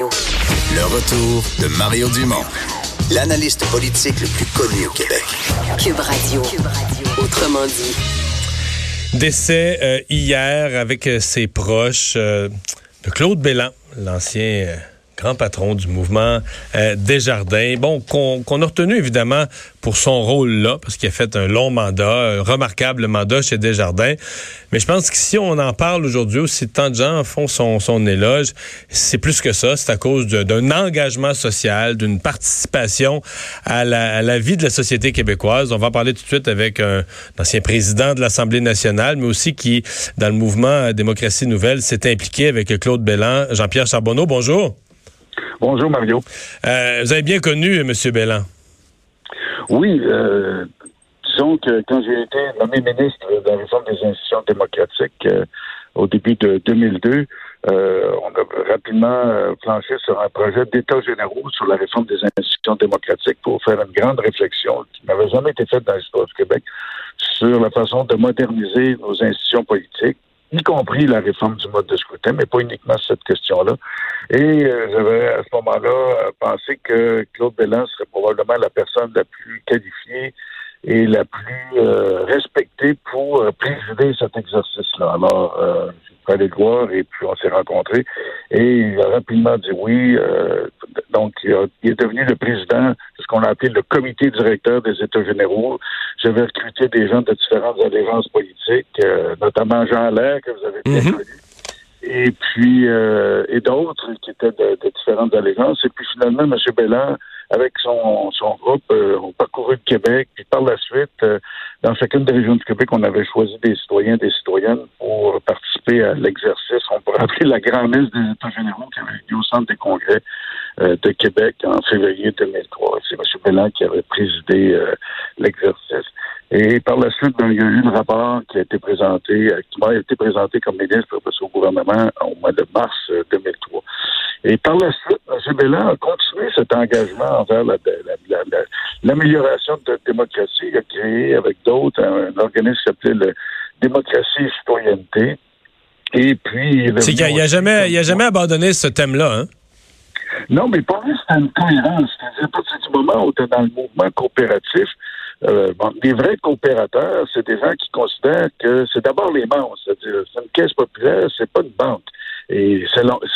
Le retour de Mario Dumont, l'analyste politique le plus connu au Québec. Cube Radio. Autrement dit. Décès euh, hier avec euh, ses proches euh, de Claude Bélan, l'ancien euh, grand patron du mouvement euh, Desjardins. Bon, qu'on a retenu évidemment pour son rôle là, parce qu'il a fait un long mandat, un remarquable mandat chez Desjardins. Mais je pense que si on en parle aujourd'hui, aussi tant de gens font son, son éloge, c'est plus que ça. C'est à cause d'un engagement social, d'une participation à la, à la vie de la société québécoise. On va en parler tout de suite avec un ancien président de l'Assemblée nationale, mais aussi qui, dans le mouvement Démocratie Nouvelle, s'est impliqué avec Claude Bélan. Jean-Pierre Charbonneau, bonjour. Bonjour Mario. Euh, vous avez bien connu M. Bélan. Oui, euh, disons que quand j'ai été nommé ministre de la réforme des institutions démocratiques euh, au début de 2002, euh, on a rapidement planché sur un projet d'État généraux sur la réforme des institutions démocratiques pour faire une grande réflexion qui n'avait jamais été faite dans l'histoire du Québec sur la façon de moderniser nos institutions politiques y compris la réforme du mode de scrutin, mais pas uniquement cette question-là. Et euh, j'avais à ce moment-là euh, pensé que Claude Bélan serait probablement la personne la plus qualifiée et la plus euh, respectée pour euh, présider cet exercice-là. Alors, euh, j'ai allé le voir et puis on s'est rencontrés et il a rapidement dit oui. euh, donc, il, a- il est devenu le président de ce qu'on a appelé le comité directeur des États généraux. J'avais recruté des gens de différentes allégeances politiques, euh, notamment Jean Allaire, que vous avez bien Mhm. connu et puis euh, et d'autres qui étaient de, de différentes allégeances. Et puis finalement, M. Belland, avec son, son groupe, euh, ont parcouru le Québec. Puis par la suite, euh, dans chacune des régions du Québec, on avait choisi des citoyens, des citoyennes pour participer à l'exercice. On pourrait appeler la grand-messe des États généraux qui avait eu lieu au Centre des congrès euh, de Québec en février 2003. C'est M. Belland qui avait présidé euh, l'exercice. Et par la suite, ben, il y a eu le rapport qui a été présenté, euh, qui m'a été présenté comme ministre au gouvernement au mois de mars euh, 2003. Et par la suite, M. Bélan a continué cet engagement envers la- la- la- la- l'amélioration de la démocratie. Il a créé avec d'autres un, un organisme qui s'appelait le Démocratie et Citoyenneté. Et puis... C'est qu'il devenu a, aussi jamais, comme- il a jamais abandonné ce thème-là. Hein? non, mais pour lui, c'était une cohérence. C'est-à-dire, à partir du moment où tu es dans le mouvement coopératif, euh, bon, les vrais coopérateurs, c'est des gens qui considèrent que c'est d'abord les membres. C'est-à-dire, c'est une caisse populaire, c'est pas une banque. Et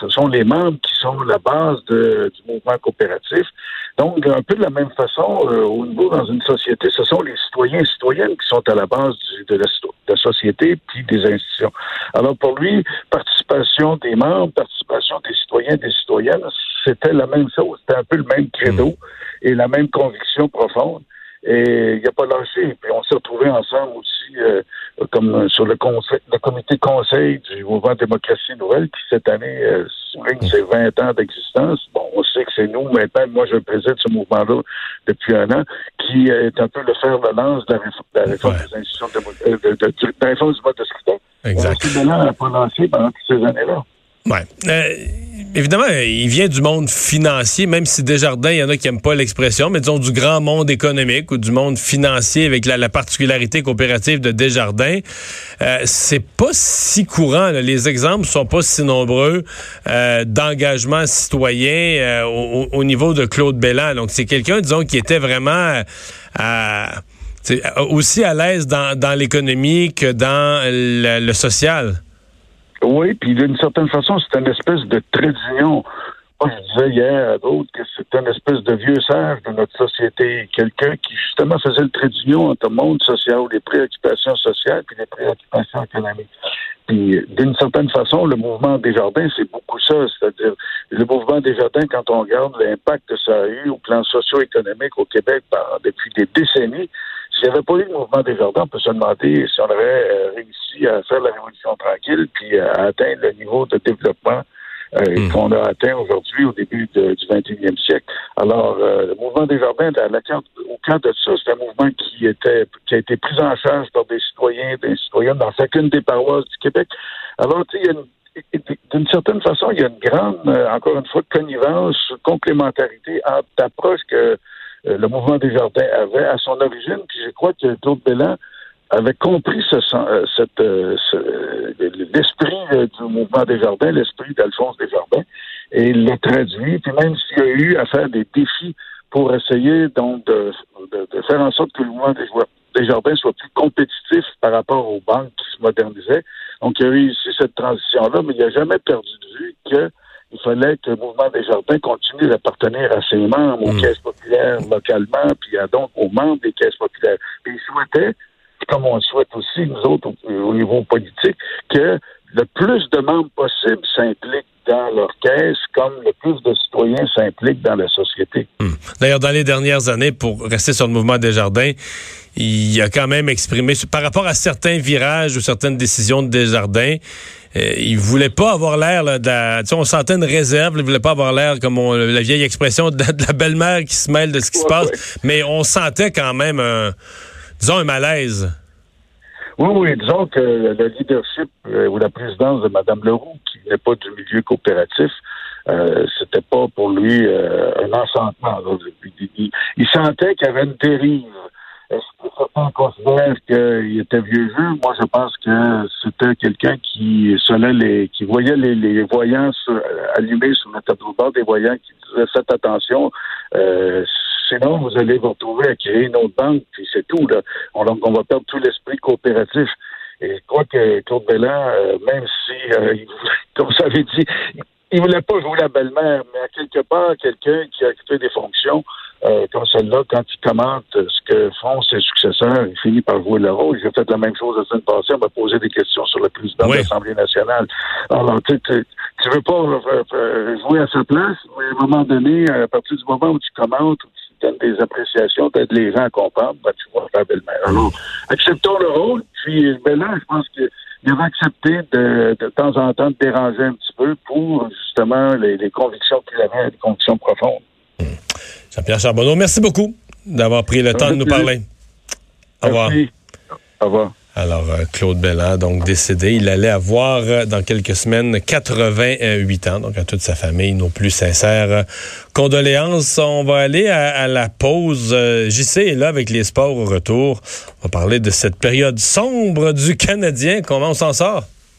ce sont les membres qui sont la base de- du mouvement coopératif. Donc, un peu de la même façon, euh, au niveau dans une société, ce sont les citoyens et citoyennes qui sont à la base du- de, la, sto- de la société puis des institutions. Alors, pour lui, participation des membres, participation des citoyens et des citoyennes, c'était la même chose. C'était un peu le même credo et la même conviction profonde. Et il n'a pas lâché. Puis on s'est retrouvés ensemble aussi, euh, comme euh, sur le, conseil, le comité conseil du mouvement Démocratie Nouvelle, qui cette année euh, souligne ses 20 ans d'existence. Bon, on sait que c'est nous maintenant, moi je préside ce mouvement-là depuis un an, qui est un peu le fer de lance de la réforme, de la réforme Ouais. des institutions euh, de, de, de, de la réforme du mode de scrutin. Exact. Bélan n'a pas lancé pendant toutes ces années-là. Ouais. Euh, évidemment, il vient du monde financier, même si Desjardins, il y en a qui n'aiment pas l'expression, mais disons du grand monde économique ou du monde financier avec la, la particularité coopérative de Desjardins. Euh, c'est pas si courant. là. Les exemples sont pas si nombreux euh, d'engagement citoyen euh, au, au niveau de Claude Belland. Donc, c'est quelqu'un, disons, qui était vraiment euh, à- aussi à l'aise dans, dans l'économie que dans le- le social. Oui, puis d'une certaine façon, c'est une espèce de trait d'union. Moi, je disais hier à d'autres que c'est une espèce de vieux sage de notre société. Quelqu'un qui, justement, faisait le trait d'union entre le monde social, les préoccupations sociales puis les préoccupations économiques. Puis, d'une certaine façon, le mouvement des jardins, c'est beaucoup ça. C'est-à-dire, le mouvement des jardins, quand on regarde l'impact que ça a eu au plan socio-économique au Québec par- depuis des décennies, s'il n'y avait pas eu le mouvement des jardins, on peut se demander si on aurait euh, réussi à faire la révolution tranquille puis euh, à atteindre le niveau de développement euh, Hmm. qu'on a atteint aujourd'hui au début de- du 21e siècle. Alors, euh, le mouvement des jardins, à la carte- au cœur de ça, c'est un mouvement qui était qui a été pris en charge par des citoyens, des citoyennes dans chacune des paroisses du Québec. Alors, tu sais, il y a une d'une certaine façon, il y a une grande, euh, encore une fois, connivence, complémentarité entre l'approche que le mouvement des jardins avait à son origine. Puis je crois que Claude Belland avait compris ce, euh, cette, euh, l'esprit euh, du mouvement des jardins, l'esprit d'Alphonse Desjardins, et il l'a traduit. Puis même s'il y a eu à faire des défis pour essayer donc de, de- de faire en sorte que le mouvement des, des jardins soit plus compétitif par rapport aux banques qui se modernisaient. Donc il a réussi cette transition-là, mais il n'a jamais perdu de vue que fallait que le mouvement des jardins continue d'appartenir à ses membres, aux Mm. caisses populaires localement, puis à donc aux membres des caisses populaires. Puis il souhaitait, comme on le souhaite aussi, nous autres, au, au niveau politique, que le plus de membres possible s'impliquent dans leur caisse, comme le plus de citoyens s'impliquent dans la société. D'ailleurs, dans les dernières années, pour rester sur le mouvement des jardins, il a quand même exprimé, par rapport à certains virages ou certaines décisions de Desjardins, il voulait pas avoir l'air de la- tu sais, on sentait une réserve, il voulait pas avoir l'air comme on- la vieille expression de, de la belle-mère qui se mêle de ce qui se Ouais, passe, mais on sentait quand même un, disons un malaise. Oui, oui, disons que le leadership euh, ou la présidence de Mme Leroux, qui n'est pas du milieu coopératif, euh, c'était pas pour lui euh, un enchantement. il- il sentait qu'il y avait une dérive. Est-ce que certains considèrent qu'il était vieux jeu? Moi, je pense que c'était quelqu'un qui les, qui voyait les, les voyants allumés sur le tableau bord des voyants, qui disait faites attention, euh, sinon vous allez vous retrouver à créer une autre banque, puis c'est tout. Là. On, donc, on va perdre tout l'esprit coopératif. Et je crois que Claude Belland, euh, même si, euh, comme vous avez dit, il voulait pas jouer la belle-mère, mais à quelque part, quelqu'un qui a occupé des fonctions euh, comme celle-là, quand il commente ce que font ses successeurs, il finit par jouer le rôle. J'ai fait la même chose la semaine passée, on m'a posé des questions sur le président Oui. de l'Assemblée nationale. Alors, tu, tu, tu veux pas euh, euh, jouer à sa place, mais à un moment donné, à partir du moment où tu commentes, où tu donnes des appréciations, t'aides les gens à comprendre, ben, tu vois la belle-mère. Alors, acceptons le rôle, puis ben là, je pense que il avait accepté de, de temps en temps de déranger un petit peu pour justement les, les convictions qu'il avait, les convictions profondes. Jean-Pierre Charbonneau, merci beaucoup d'avoir pris le temps de nous parler. Au revoir. Merci. Au revoir. Alors, euh, Claude Belland, donc décédé, il allait avoir euh, dans quelques semaines 88 ans, donc à toute sa famille, nos plus sincères euh, condoléances. On va aller à, à la pause. JC est là avec les sports au retour. On va parler de cette période sombre du Canadien. Comment on s'en sort?